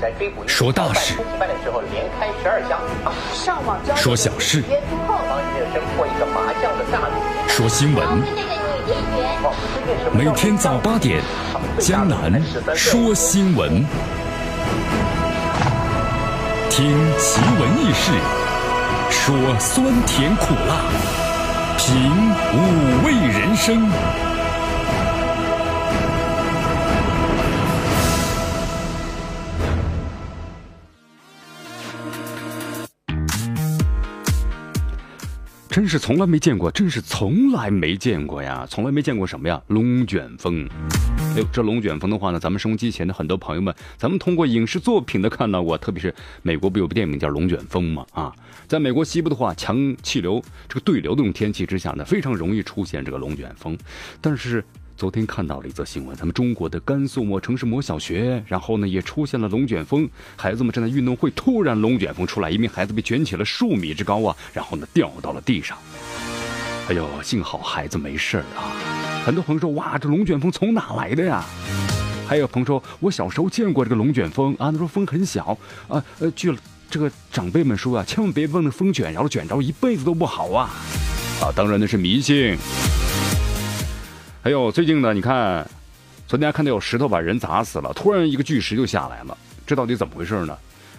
在追捕说大事，办的时候连开十二枪，上网说小事，帮一个麻将的大赌，说新闻。每天早八点，江南说新闻，听奇闻异事，说酸甜苦辣，品五味人生。真是从来没见过，真是从来没见过呀！从来没见过什么呀？龙卷风。哎呦，这龙卷风的话呢，咱们收音机前的很多朋友们，咱们通过影视作品都看到过，特别是美国不有部电影叫《龙卷风》嘛？啊，在美国西部的话，强气流这个对流的这种天气之下呢，非常容易出现这个龙卷风，但是。昨天看到了一则新闻，咱们中国的甘肃某城市某小学，然后呢也出现了龙卷风，孩子们正在运动会，突然龙卷风出来，一名孩子被卷起了数米之高啊，然后呢掉到了地上。哎呦，幸好孩子没事啊。很多朋友说，哇，这龙卷风从哪来的呀？还有朋友说，我小时候见过这个龙卷风啊，他说风很小啊，呃，据这个长辈们说啊，千万别被那风卷着，卷着一辈子都不好啊。啊，当然那是迷信。还有最近呢，你看，昨天还看到有石头把人砸死了，突然一个巨石就下来了，这到底怎么回事呢？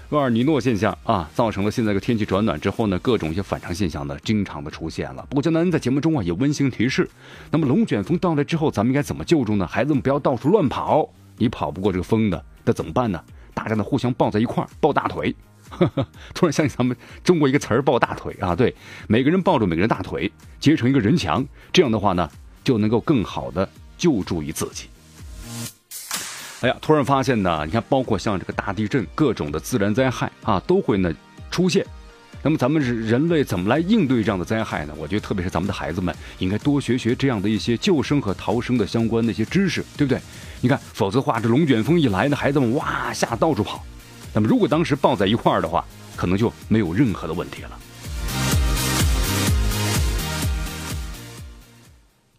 厄尔尼诺现象啊，造成了现在个天气转暖之后呢，各种一些反常现象呢，经常的出现了。不过江南在节目中啊，也温馨提示，那么龙卷风到来之后，咱们应该怎么救助呢？孩子们不要到处乱跑，你跑不过这个风的，那怎么办呢？大家呢互相抱在一块儿，抱大腿。突然想起咱们中国一个词儿，抱大腿啊，对，每个人抱住每个人大腿，结成一个人墙，这样的话呢。就能够更好的救助于自己。哎呀，突然发现呢，你看，包括像这个大地震、各种的自然灾害啊，都会呢出现。那么咱们是人类怎么来应对这样的灾害呢？我觉得，特别是咱们的孩子们，应该多学学这样的一些救生和逃生的相关的一些知识，对不对？你看，否则的话，这龙卷风一来，那孩子们哇吓到处跑。那么如果当时抱在一块儿的话，可能就没有任何的问题了。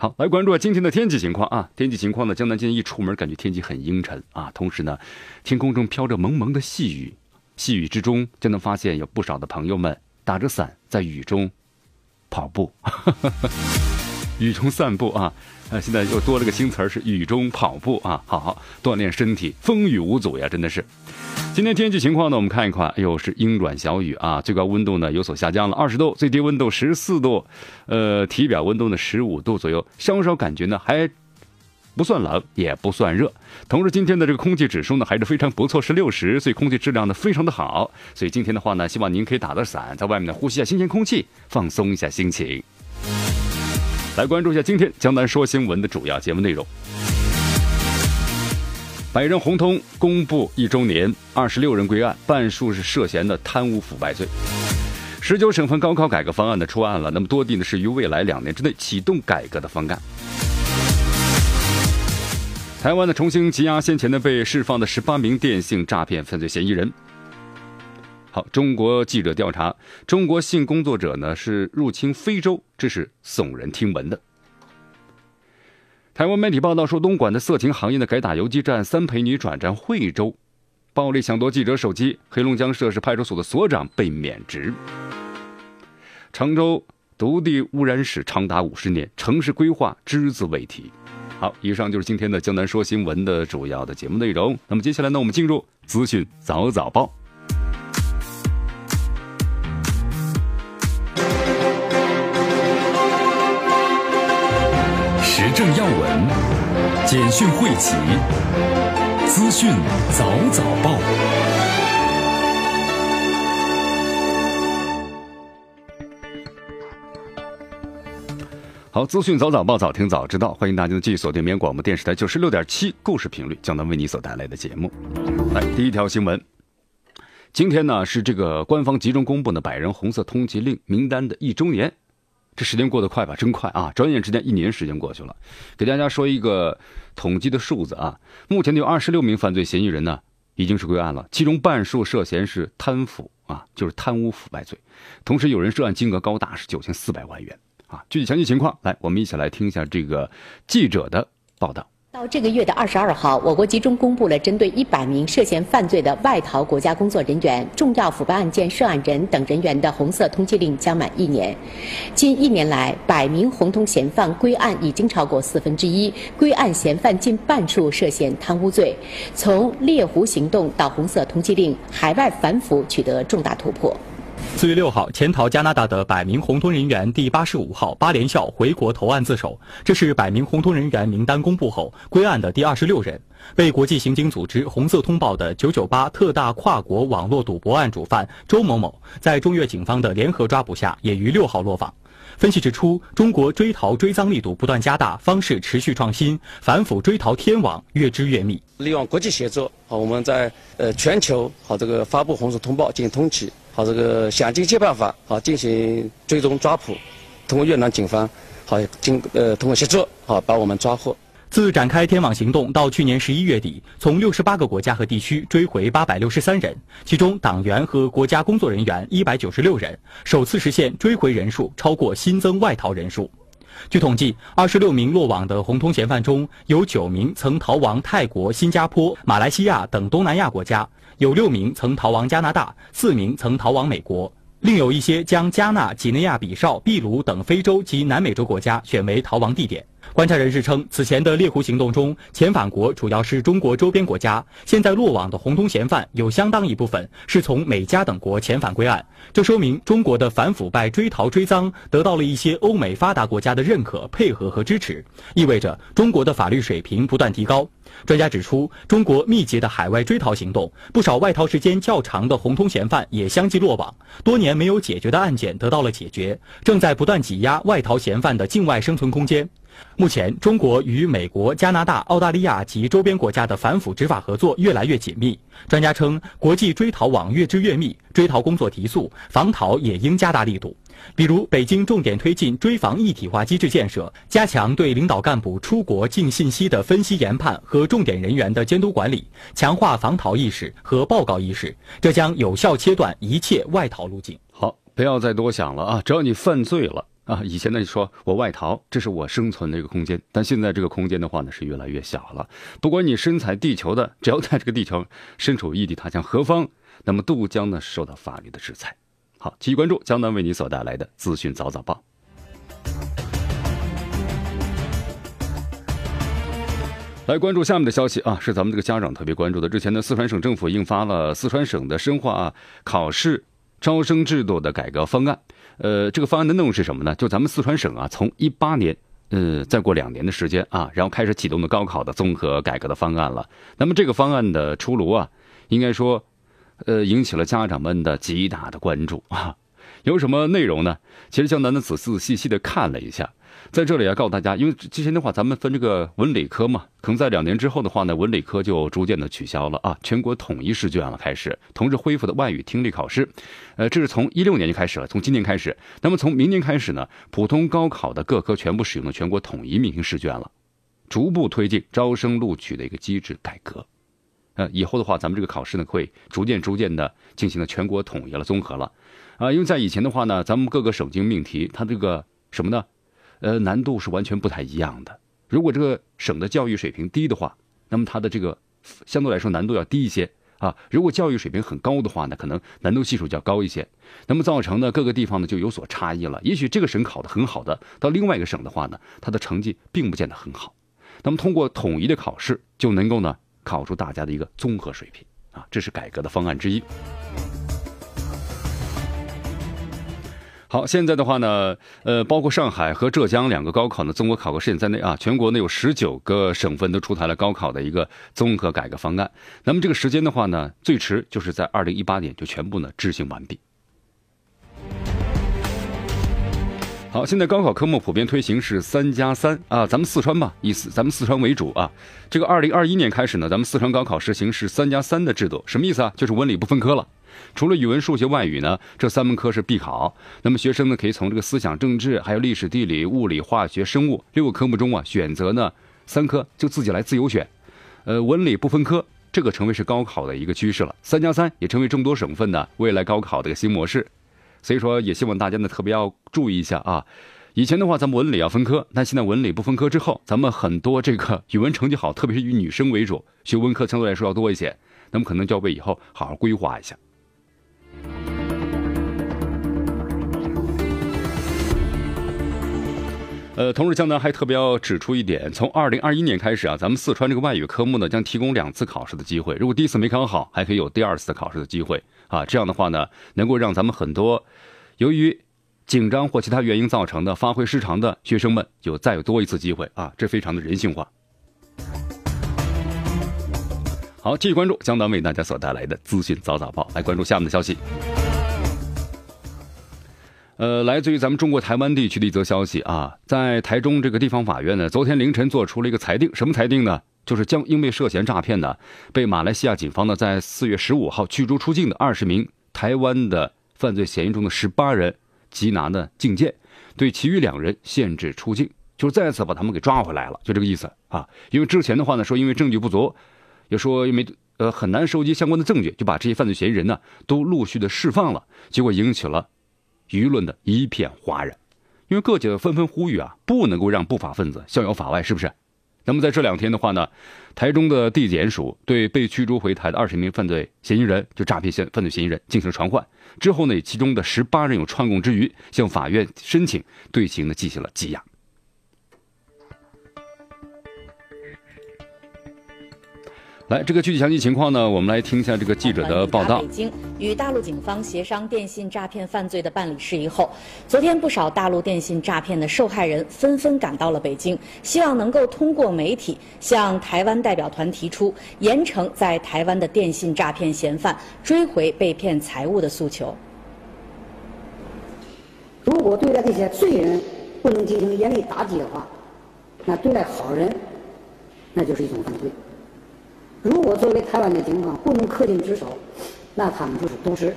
好，来关注今天的天气情况啊！天气情况呢，江南今天一出门，感觉天气很阴沉啊。同时呢，天空中飘着蒙蒙的细雨，细雨之中就能发现有不少的朋友们打着伞在雨中跑步，雨中散步啊。呃，现在又多了个新词儿，是雨中跑步啊，好好锻炼身体，风雨无阻呀，真的是。今天天气情况呢，我们看一看，哎呦，是阴转小雨啊，最高温度呢有所下降了二十度，最低温度十四度，呃，体表温度呢十五度左右，稍稍感觉呢还不算冷，也不算热。同时，今天的这个空气指数呢还是非常不错，是六十，所以空气质量呢非常的好。所以今天的话呢，希望您可以打着伞，在外面呢呼吸一下新鲜空气，放松一下心情。来关注一下今天江南说新闻的主要节目内容。百人红通公布一周年，二十六人归案，半数是涉嫌的贪污腐败罪。十九省份高考改革方案呢出案了，那么多地呢是于未来两年之内启动改革的方案。台湾呢重新羁押先前呢被释放的十八名电信诈骗犯罪嫌疑人。好，中国记者调查，中国性工作者呢是入侵非洲，这是耸人听闻的。台湾媒体报道说，东莞的色情行业的改打游击战三陪女转战惠州，暴力抢夺记者手机，黑龙江涉事派出所的所长被免职。常州毒地污染史长达五十年，城市规划只字未提。好，以上就是今天的江南说新闻的主要的节目内容。那么接下来呢，我们进入资讯早早报。时政要闻、简讯汇集、资讯早早报。好，资讯早早报，早听早知道。欢迎大家继续锁定绵广播电视台九十六点七故事频率，将能为你所带来的节目。来，第一条新闻，今天呢是这个官方集中公布的百人红色通缉令名单的一周年。这时间过得快吧？真快啊！转眼之间一年时间过去了。给大家说一个统计的数字啊，目前有二十六名犯罪嫌疑人呢，已经是归案了，其中半数涉嫌是贪腐啊，就是贪污腐败罪。同时有人涉案金额高达是九千四百万元啊。具体详细情况，来，我们一起来听一下这个记者的报道。到这个月的二十二号，我国集中公布了针对一百名涉嫌犯罪的外逃国家工作人员、重要腐败案件涉案人等人员的红色通缉令将满一年。近一年来，百名红通嫌犯归案已经超过四分之一，归案嫌犯近半数涉嫌贪污罪。从猎狐行动到红色通缉令，海外反腐取得重大突破。四月六号，潜逃加拿大的百名红通人员第八十五号巴联校回国投案自首。这是百名红通人员名单公布后归案的第二十六人。被国际刑警组织红色通报的九九八特大跨国网络赌博案主犯周某某，在中越警方的联合抓捕下，也于六号落网。分析指出，中国追逃追赃力度不断加大，方式持续创新，反腐追逃天网越织越密。利用国际协作，好，我们在呃全球好这个发布红色通报进行通缉。好，这个想尽一切办法，好进行追踪抓捕，通过越南警方，好经呃通过协作，好把我们抓获。自展开天网行动到去年十一月底，从六十八个国家和地区追回八百六十三人，其中党员和国家工作人员一百九十六人，首次实现追回人数超过新增外逃人数。据统计，二十六名落网的红通嫌犯中有九名曾逃亡泰国、新加坡、马来西亚等东南亚国家。有六名曾逃亡加拿大，四名曾逃亡美国，另有一些将加纳、几内亚比绍、秘鲁等非洲及南美洲国家选为逃亡地点。观察人士称，此前的猎狐行动中，遣返国主要是中国周边国家，现在落网的红通嫌犯有相当一部分是从美加等国遣返归案，这说明中国的反腐败追逃追赃得到了一些欧美发达国家的认可、配合和支持，意味着中国的法律水平不断提高。专家指出，中国密集的海外追逃行动，不少外逃时间较长的红通嫌犯也相继落网，多年没有解决的案件得到了解决，正在不断挤压外逃嫌犯的境外生存空间。目前，中国与美国、加拿大、澳大利亚及周边国家的反腐执法合作越来越紧密。专家称，国际追逃网越织越密，追逃工作提速，防逃也应加大力度。比如，北京重点推进追防一体化机制建设，加强对领导干部出国进信息的分析研判和重点人员的监督管理，强化防逃意识和报告意识，这将有效切断一切外逃路径。好，不要再多想了啊！只要你犯罪了啊，以前呢你说我外逃，这是我生存的一个空间，但现在这个空间的话呢是越来越小了。不管你身在地球的，只要在这个地球身处异地他乡何方，那么都将呢受到法律的制裁。好，继续关注江南为你所带来的资讯早早报。来关注下面的消息啊，是咱们这个家长特别关注的。之前呢，四川省政府印发了四川省的深化考试招生制度的改革方案。呃，这个方案的内容是什么呢？就咱们四川省啊，从一八年，呃，再过两年的时间啊，然后开始启动的高考的综合改革的方案了。那么这个方案的出炉啊，应该说。呃，引起了家长们的极大的关注啊！有什么内容呢？其实江南呢仔仔细细的看了一下，在这里要告诉大家，因为之前的话咱们分这个文理科嘛，可能在两年之后的话呢，文理科就逐渐的取消了啊，全国统一试卷了，开始同时恢复的外语听力考试。呃，这是从一六年就开始了，从今年开始，那么从明年开始呢，普通高考的各科全部使用的全国统一命题试卷了，逐步推进招生录取的一个机制改革。呃，以后的话，咱们这个考试呢，会逐渐逐渐的进行了全国统一了、综合了，啊，因为在以前的话呢，咱们各个省经命题，它这个什么呢？呃，难度是完全不太一样的。如果这个省的教育水平低的话，那么它的这个相对来说难度要低一些啊。如果教育水平很高的话呢，可能难度系数就要高一些。那么造成呢，各个地方呢就有所差异了。也许这个省考的很好的，到另外一个省的话呢，它的成绩并不见得很好。那么通过统一的考试，就能够呢。考出大家的一个综合水平啊，这是改革的方案之一。好，现在的话呢，呃，包括上海和浙江两个高考呢综合考核试点在内啊，全国呢有十九个省份都出台了高考的一个综合改革方案。那么这个时间的话呢，最迟就是在二零一八年就全部呢执行完毕。好，现在高考科目普遍推行是三加三啊，咱们四川吧，以四咱们四川为主啊。这个二零二一年开始呢，咱们四川高考实行是三加三的制度，什么意思啊？就是文理不分科了，除了语文、数学、外语呢，这三门科是必考。那么学生呢，可以从这个思想政治、还有历史、地理、物理、化学、生物六个科目中啊，选择呢三科，就自己来自由选。呃，文理不分科，这个成为是高考的一个趋势了。三加三也成为众多省份呢未来高考的一个新模式。所以说，也希望大家呢特别要注意一下啊，以前的话，咱们文理要分科，但现在文理不分科之后，咱们很多这个语文成绩好，特别是以女生为主，学文科相对来说要多一些，那么可能就要为以后好好规划一下。呃，同时江南还特别要指出一点，从二零二一年开始啊，咱们四川这个外语科目呢将提供两次考试的机会，如果第一次没考好，还可以有第二次考试的机会啊。这样的话呢，能够让咱们很多由于紧张或其他原因造成的发挥失常的学生们有再有多一次机会啊，这非常的人性化。好，继续关注江南为大家所带来的资讯早早报，来关注下面的消息。呃，来自于咱们中国台湾地区的一则消息啊，在台中这个地方法院呢，昨天凌晨做出了一个裁定，什么裁定呢？就是将因为涉嫌诈骗呢，被马来西亚警方呢在四月十五号驱逐出境的二十名台湾的犯罪嫌疑中的十八人缉拿呢境界，对其余两人限制出境，就是再次把他们给抓回来了，就这个意思啊。因为之前的话呢，说因为证据不足，也说因为呃很难收集相关的证据，就把这些犯罪嫌疑人呢都陆续的释放了，结果引起了。舆论的一片哗然，因为各界纷纷呼吁啊，不能够让不法分子逍遥法外，是不是？那么在这两天的话呢，台中的地检署对被驱逐回台的二十名犯罪嫌疑人，就诈骗嫌犯罪嫌疑人进行了传唤，之后呢，其中的十八人有串供之余，向法院申请对其呢进行了羁押。来，这个具体详细情况呢，我们来听一下这个记者的报道。北京与大陆警方协商电信诈骗犯罪的办理事宜后，昨天不少大陆电信诈骗的受害人纷纷赶到了北京，希望能够通过媒体向台湾代表团提出严惩在台湾的电信诈骗嫌犯，追回被骗财物的诉求。如果对待这些罪人不能进行严厉打击的话，那对待好人，那就是一种犯罪。如果作为台湾的警方不能恪尽职守，那他们就是渎职。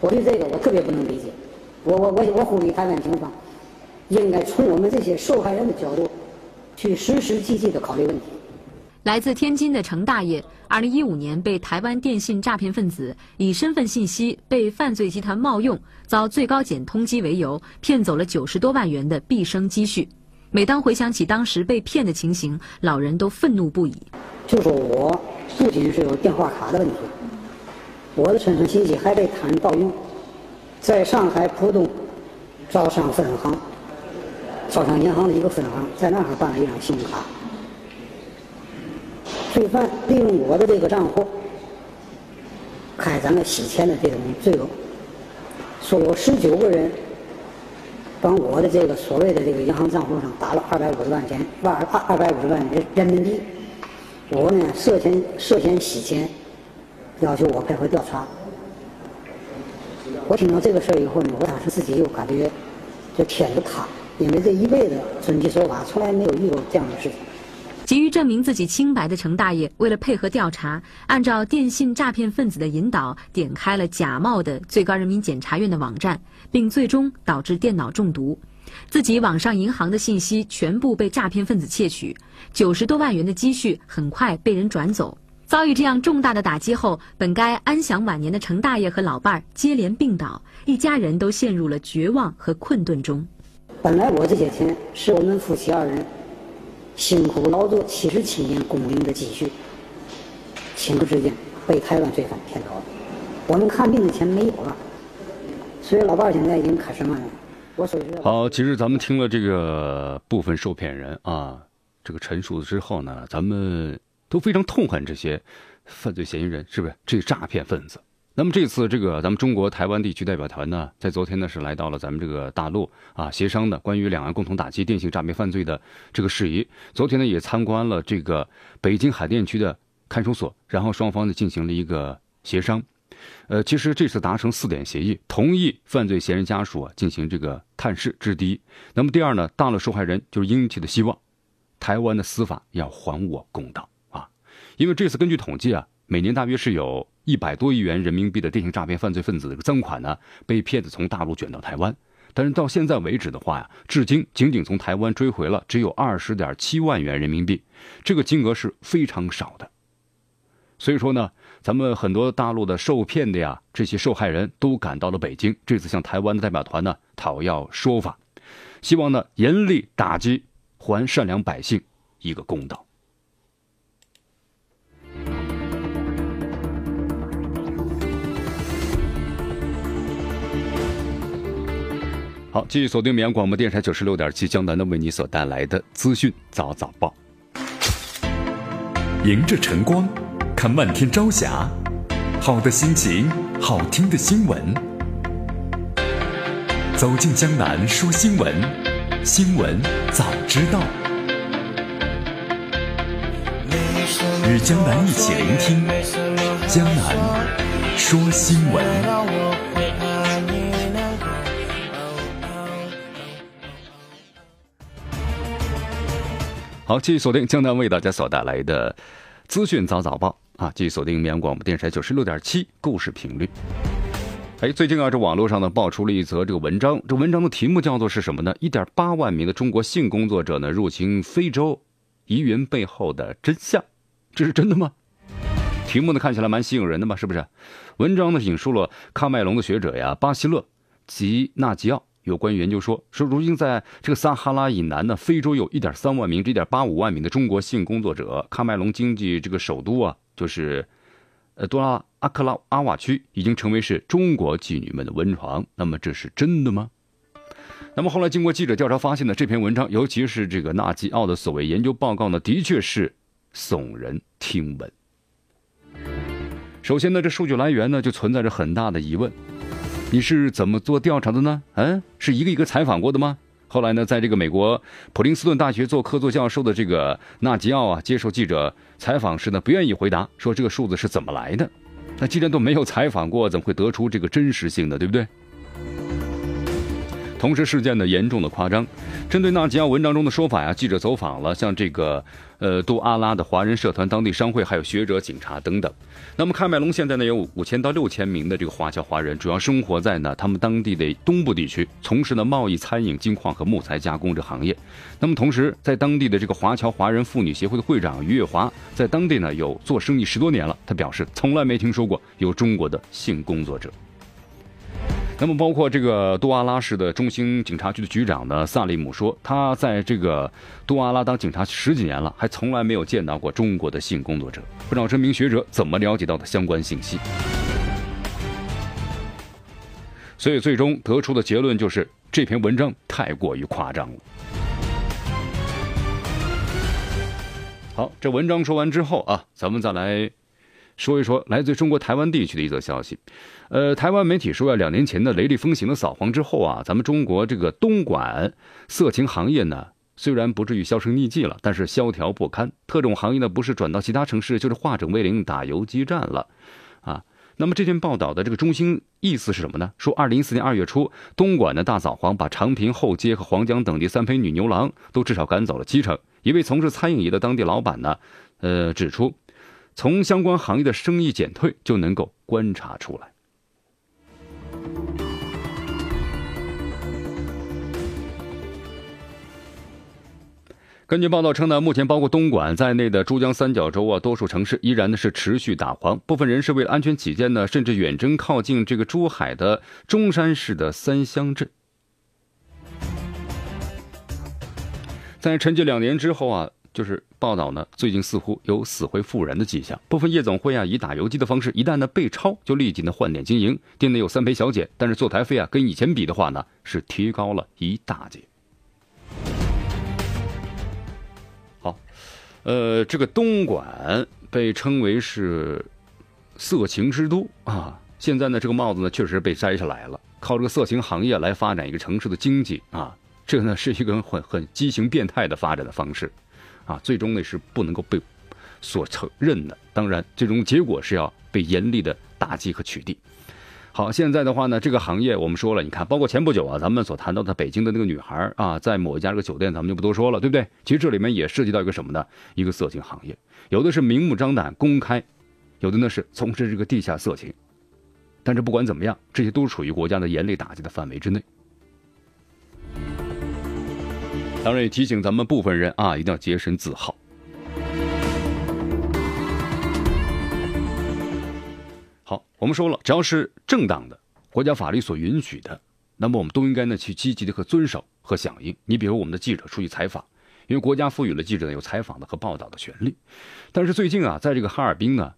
我对这个我特别不能理解。我我我我呼吁台湾警方应该从我们这些受害人的角度去实实际际的考虑问题。来自天津的程大爷，二零一五年被台湾电信诈骗分子以身份信息被犯罪集团冒用，遭最高检通缉为由，骗走了九十多万元的毕生积蓄。每当回想起当时被骗的情形，老人都愤怒不已。就说我不仅是有电话卡的问题，我的身份信息还被他人盗用，在上海浦东招商分行、招商银行的一个分行，在那儿办了一张信用卡。罪犯利用我的这个账户开展了洗钱的这种罪恶，说有十九个人。帮我的这个所谓的这个银行账户上打了二百五十万钱，万二二百五十万人人民币。我呢涉嫌涉嫌洗钱，要求我配合调查。我听到这个事儿以后呢，我当时自己又感觉就天都塌，因为这一辈子遵纪守法，从来没有遇过这样的事情。急于证明自己清白的程大爷，为了配合调查，按照电信诈骗分子的引导，点开了假冒的最高人民检察院的网站，并最终导致电脑中毒。自己网上银行的信息全部被诈骗分子窃取，九十多万元的积蓄很快被人转走。遭遇这样重大的打击后，本该安享晚年的程大爷和老伴儿接连病倒，一家人都陷入了绝望和困顿中。本来我这些钱是我们夫妻二人。辛苦劳作七十七年，工龄的积蓄，顷刻之间被台湾罪犯骗走了。我们看病的钱没有了，所以老伴儿现在已经开始慢了。好，其实咱们听了这个部分受骗人啊这个陈述之后呢，咱们都非常痛恨这些犯罪嫌疑人，是不是？这诈骗分子。那么这次这个咱们中国台湾地区代表团呢，在昨天呢是来到了咱们这个大陆啊，协商的关于两岸共同打击电信诈骗犯罪的这个事宜。昨天呢也参观了这个北京海淀区的看守所，然后双方呢进行了一个协商。呃，其实这次达成四点协议，同意犯罪嫌疑人家属啊进行这个探视，这是第一。那么第二呢，大陆受害人就是殷切的希望，台湾的司法要还我公道啊，因为这次根据统计啊，每年大约是有。一百多亿元人民币的电信诈骗犯罪分子的赃款呢，被骗子从大陆卷到台湾，但是到现在为止的话呀，至今仅仅从台湾追回了只有二十点七万元人民币，这个金额是非常少的。所以说呢，咱们很多大陆的受骗的呀，这些受害人都赶到了北京，这次向台湾的代表团呢讨要说法。希望呢严厉打击，还善良百姓一个公道。好，继续锁定绵阳广播电视台九十六点七，江南的为你所带来的资讯早早报。迎着晨光，看漫天朝霞，好的心情，好听的新闻。走进江南说新闻，新闻早知道。与江南一起聆听江南说新闻。好，继续锁定江南为大家所带来的资讯早早报啊！继续锁定绵阳广播电视台九十六点七故事频率。哎，最近啊，这网络上呢爆出了一则这个文章，这文章的题目叫做是什么呢？一点八万名的中国性工作者呢入侵非洲，疑云背后的真相，这是真的吗？题目呢看起来蛮吸引人的嘛，是不是？文章呢引述了喀麦隆的学者呀巴西勒吉纳吉奥。有关研究说，说如今在这个撒哈拉以南呢，非洲有一点三万名、一点八五万名的中国性工作者。喀麦隆经济这个首都啊，就是呃多拉阿克拉阿瓦区，已经成为是中国妓女们的温床。那么这是真的吗？那么后来经过记者调查发现呢，这篇文章，尤其是这个纳吉奥的所谓研究报告呢，的确是耸人听闻。首先呢，这数据来源呢就存在着很大的疑问。你是怎么做调查的呢？嗯，是一个一个采访过的吗？后来呢，在这个美国普林斯顿大学做客座教授的这个纳吉奥啊，接受记者采访时呢，不愿意回答，说这个数字是怎么来的？那既然都没有采访过，怎么会得出这个真实性呢？对不对？同时，事件呢严重的夸张。针对纳吉奥文章中的说法呀，记者走访了像这个呃杜阿拉的华人社团、当地商会，还有学者、警察等等。那么，喀麦隆现在呢有五千到六千名的这个华侨华人，主要生活在呢他们当地的东部地区，从事呢贸易、餐饮、金矿和木材加工这行业。那么，同时在当地的这个华侨华人妇女协会的会长于月华，在当地呢有做生意十多年了，他表示从来没听说过有中国的性工作者。那么，包括这个杜阿拉市的中心警察局的局长呢，萨利姆说，他在这个杜阿拉当警察十几年了，还从来没有见到过中国的性工作者。不知道这名学者怎么了解到的相关信息。所以，最终得出的结论就是这篇文章太过于夸张了。好，这文章说完之后啊，咱们再来说一说来自中国台湾地区的一则消息。呃，台湾媒体说呀，两年前的雷厉风行的扫黄之后啊，咱们中国这个东莞色情行业呢，虽然不至于销声匿迹了，但是萧条不堪。特种行业呢，不是转到其他城市，就是化整为零打游击战了，啊。那么这篇报道的这个中心意思是什么呢？说二零一四年二月初，东莞的大扫黄把长平、后街和黄江等地三陪女牛郎都至少赶走了七成。一位从事餐饮业的当地老板呢，呃，指出，从相关行业的生意减退就能够观察出来。根据报道称呢，目前包括东莞在内的珠江三角洲啊，多数城市依然呢是持续打黄。部分人士为了安全起见呢，甚至远征靠近这个珠海的中山市的三乡镇。在沉寂两年之后啊，就是报道呢，最近似乎有死灰复燃的迹象。部分夜总会啊，以打游击的方式，一旦呢被抄，就立即呢换店经营。店内有三陪小姐，但是坐台费啊，跟以前比的话呢，是提高了一大截。好呃，这个东莞被称为是色情之都啊。现在呢，这个帽子呢确实被摘下来了，靠这个色情行业来发展一个城市的经济啊，这个呢是一个很很畸形变态的发展的方式啊，最终呢是不能够被所承认的。当然，最终结果是要被严厉的打击和取缔。好，现在的话呢，这个行业我们说了，你看，包括前不久啊，咱们所谈到的北京的那个女孩啊，在某一家这个酒店，咱们就不多说了，对不对？其实这里面也涉及到一个什么呢？一个色情行业，有的是明目张胆公开，有的呢是从事这个地下色情。但是不管怎么样，这些都处于国家的严厉打击的范围之内。当然也提醒咱们部分人啊，一定要洁身自好。好，我们说了，只要是正当的，国家法律所允许的，那么我们都应该呢去积极的和遵守和响应。你比如我们的记者出去采访，因为国家赋予了记者呢有采访的和报道的权利。但是最近啊，在这个哈尔滨呢，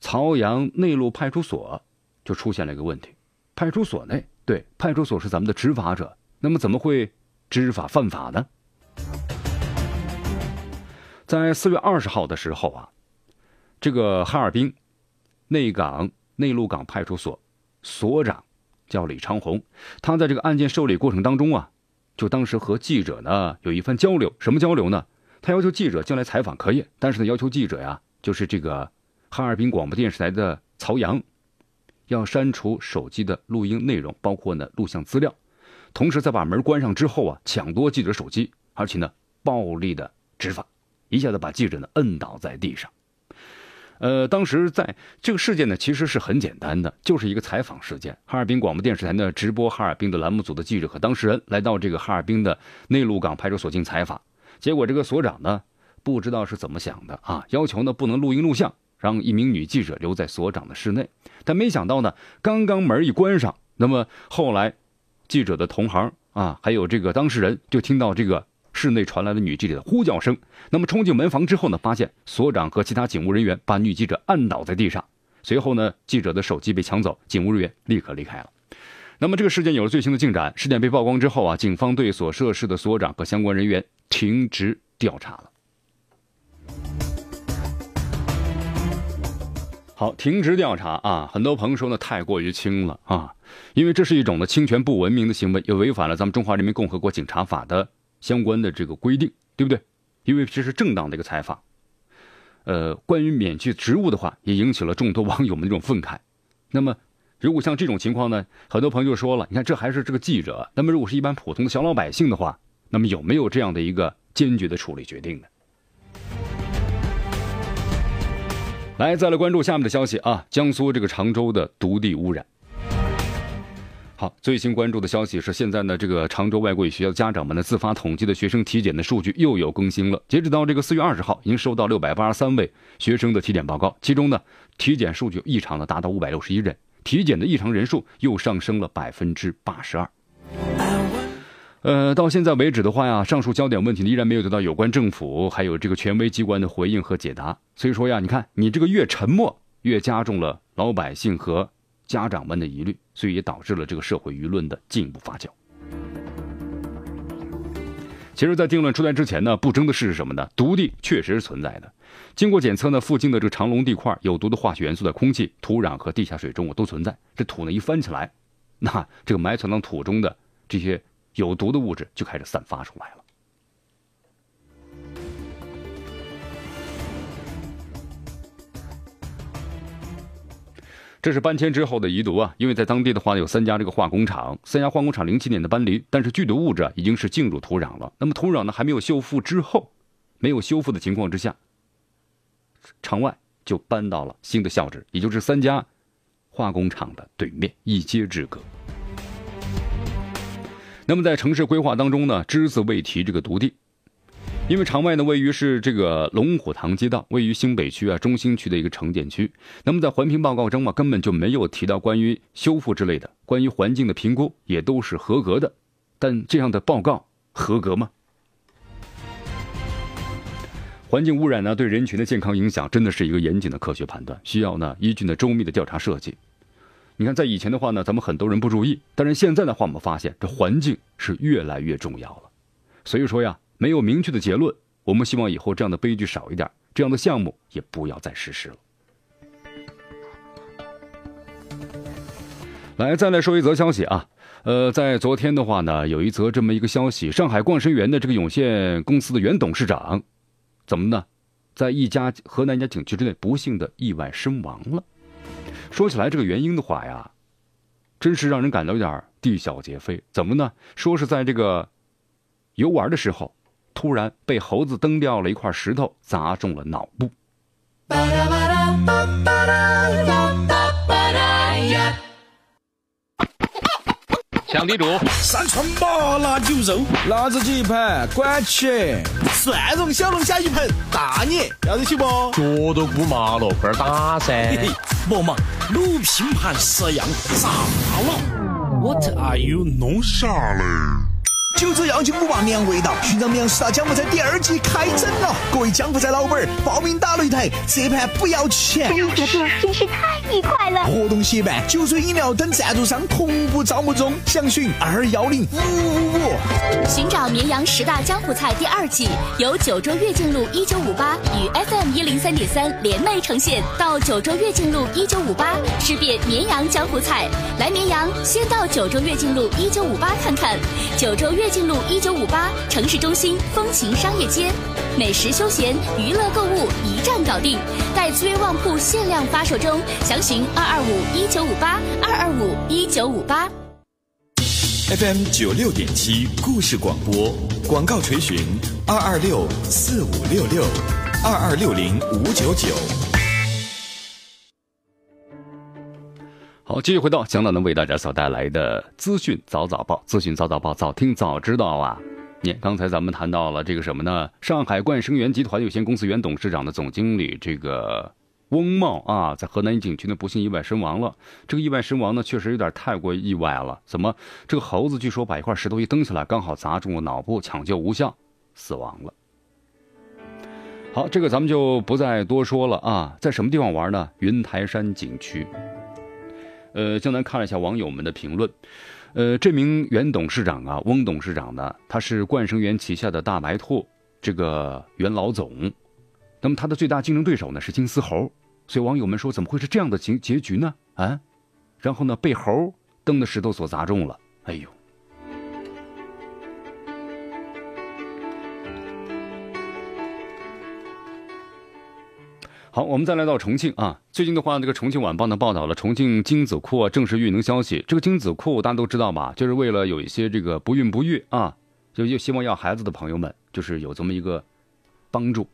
曹阳内陆派出所就出现了一个问题，派出所内对派出所是咱们的执法者，那么怎么会知法犯法呢？在四月二十号的时候啊，这个哈尔滨内港内陆港派出所所长。叫李长红，他在这个案件受理过程当中啊，就当时和记者呢有一番交流。什么交流呢？他要求记者进来采访可以，但是呢，要求记者呀，就是这个哈尔滨广播电视台的曹阳，要删除手机的录音内容，包括呢录像资料，同时在把门关上之后啊，抢夺记者手机，而且呢暴力的执法，一下子把记者呢摁倒在地上。呃，当时在这个事件呢，其实是很简单的，就是一个采访事件。哈尔滨广播电视台呢直播哈尔滨的栏目组的记者和当事人来到这个哈尔滨的内陆港派出所进行采访，结果这个所长呢不知道是怎么想的啊，要求呢不能录音录像，让一名女记者留在所长的室内。但没想到呢，刚刚门一关上，那么后来记者的同行啊，还有这个当事人就听到这个。室内传来了女记者的呼叫声。那么冲进门房之后呢，发现所长和其他警务人员把女记者按倒在地上。随后呢，记者的手机被抢走，警务人员立刻离开了。那么这个事件有了最新的进展。事件被曝光之后啊，警方对所涉事的所长和相关人员停职调查了。好，停职调查啊！很多朋友说呢，太过于轻了啊，因为这是一种呢侵权不文明的行为，也违反了咱们中华人民共和国警察法的。相关的这个规定，对不对？因为这是正当的一个采访。呃，关于免去职务的话，也引起了众多网友们这种愤慨。那么，如果像这种情况呢，很多朋友就说了，你看这还是这个记者。那么，如果是一般普通的小老百姓的话，那么有没有这样的一个坚决的处理决定呢？来，再来关注下面的消息啊，江苏这个常州的毒地污染。好，最新关注的消息是，现在呢，这个常州外国语学校家长们呢，自发统计的学生体检的数据又有更新了。截止到这个四月二十号，已经收到六百八十三位学生的体检报告，其中呢，体检数据异常的达到五百六十一人，体检的异常人数又上升了百分之八十二。呃，到现在为止的话呀，上述焦点问题呢，依然没有得到有关政府还有这个权威机关的回应和解答。所以说呀，你看，你这个越沉默，越加重了老百姓和。家长们的疑虑，所以也导致了这个社会舆论的进一步发酵。其实，在定论出台之前呢，不争的事是什么呢？毒地确实是存在的。经过检测呢，附近的这个长隆地块有毒的化学元素在空气、土壤和地下水中都存在。这土呢一翻起来，那这个埋藏到土中的这些有毒的物质就开始散发出来了。这是搬迁之后的遗毒啊，因为在当地的话有三家这个化工厂，三家化工厂零七年的搬离，但是剧毒物质已经是进入土壤了。那么土壤呢还没有修复之后，没有修复的情况之下，厂外就搬到了新的校址，也就是三家化工厂的对面，一街之隔。那么在城市规划当中呢，只字未提这个毒地。因为场外呢，位于是这个龙虎塘街道，位于新北区啊中心区的一个城建区。那么在环评报告中嘛，根本就没有提到关于修复之类的，关于环境的评估也都是合格的。但这样的报告合格吗？环境污染呢，对人群的健康影响真的是一个严谨的科学判断，需要呢依据呢周密的调查设计。你看，在以前的话呢，咱们很多人不注意，但是现在的话，我们发现这环境是越来越重要了。所以说呀。没有明确的结论，我们希望以后这样的悲剧少一点，这样的项目也不要再实施了。来，再来说一则消息啊，呃，在昨天的话呢，有一则这么一个消息：上海冠生园的这个有限公司的原董事长，怎么呢，在一家河南一家景区之内不幸的意外身亡了。说起来这个原因的话呀，真是让人感到有点啼笑皆非。怎么呢？说是在这个游玩的时候。突然被猴子蹬掉了一块石头，砸中了脑部。抢地主，上船吧，拿酒肉，辣子鸡一盘，管起。蒜蓉小龙虾一盆，大你要得起不？脚都不麻了，快点打噻！莫忙，鲁拼盘十样，炸了。What are you 弄啥嘞？就这样就不忘绵阳味道，寻找绵阳十大江湖菜第二季开整了！各位江湖菜老板儿，报名打擂台，这盘不要钱。不用这真是太愉快了！活动协办，酒水饮料等赞助商同步招募中，详询二幺零五五五。寻找绵阳十大江湖菜第二季，由九州跃进路一九五八与 FM 一零三点三联袂呈现。到九州跃进路一九五八，吃遍绵阳江湖菜。来绵阳，先到九州跃进路一九五八看看。九州跃进路一九五八城市中心风情商业街，美食休闲娱乐购物一站搞定，带资源旺铺限量发售中，详询二二五一九五八二二五一九五八。FM 九六点七故事广播，广告垂询二二六四五六六二二六零五九九。好，继续回到蒋导呢为大家所带来的资讯早早报，资讯早早报，早听早知道啊！你刚才咱们谈到了这个什么呢？上海冠生园集团有限公司原董事长的总经理这个翁茂啊，在河南景区呢不幸意外身亡了。这个意外身亡呢，确实有点太过意外了。怎么？这个猴子据说把一块石头一蹬起来，刚好砸中了脑部，抢救无效，死亡了。好，这个咱们就不再多说了啊。在什么地方玩呢？云台山景区。呃，江南看了一下网友们的评论，呃，这名原董事长啊，翁董事长呢，他是冠生园旗下的大白兔这个原老总，那么他的最大竞争对手呢是金丝猴，所以网友们说怎么会是这样的结结局呢？啊，然后呢被猴蹬的石头所砸中了，哎呦。好，我们再来到重庆啊。最近的话，这个重庆晚报呢报道了重庆精子库啊正式运营消息。这个精子库大家都知道吧？就是为了有一些这个不孕不育啊，就就希望要孩子的朋友们，就是有这么一个帮助。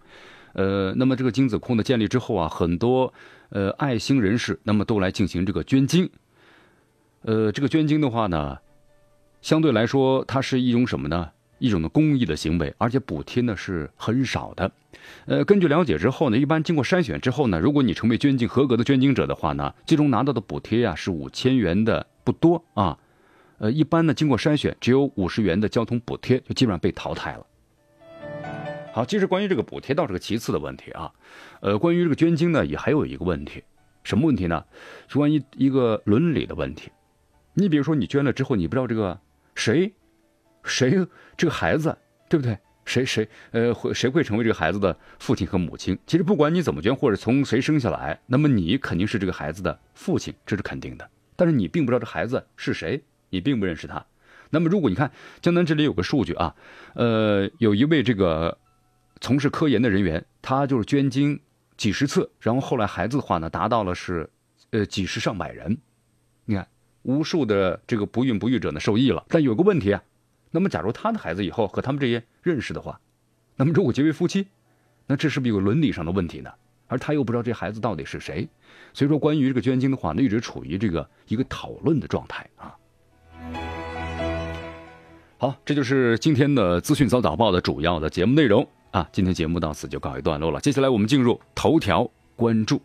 呃，那么这个精子库呢建立之后啊，很多呃爱心人士那么都来进行这个捐精。呃，这个捐精的话呢，相对来说它是一种什么呢？一种的公益的行为，而且补贴呢是很少的。呃，根据了解之后呢，一般经过筛选之后呢，如果你成为捐精合格的捐精者的话呢，最终拿到的补贴呀是五千元的不多啊。呃，一般呢经过筛选，只有五十元的交通补贴就基本上被淘汰了。好，其实关于这个补贴倒是个其次的问题啊。呃，关于这个捐精呢，也还有一个问题，什么问题呢？是关于一个伦理的问题。你比如说，你捐了之后，你不知道这个谁。谁这个孩子对不对？谁谁呃会谁会成为这个孩子的父亲和母亲？其实不管你怎么捐，或者从谁生下来，那么你肯定是这个孩子的父亲，这是肯定的。但是你并不知道这孩子是谁，你并不认识他。那么如果你看江南这里有个数据啊，呃，有一位这个从事科研的人员，他就是捐精几十次，然后后来孩子的话呢，达到了是呃几十上百人。你看，无数的这个不孕不育者呢受益了。但有个问题啊。那么，假如他的孩子以后和他们这些认识的话，那么如果结为夫妻，那这是不是有伦理上的问题呢？而他又不知道这孩子到底是谁，所以说关于这个捐精的话，那一直处于这个一个讨论的状态啊。好，这就是今天的资讯早早报的主要的节目内容啊。今天节目到此就告一段落了，接下来我们进入头条关注。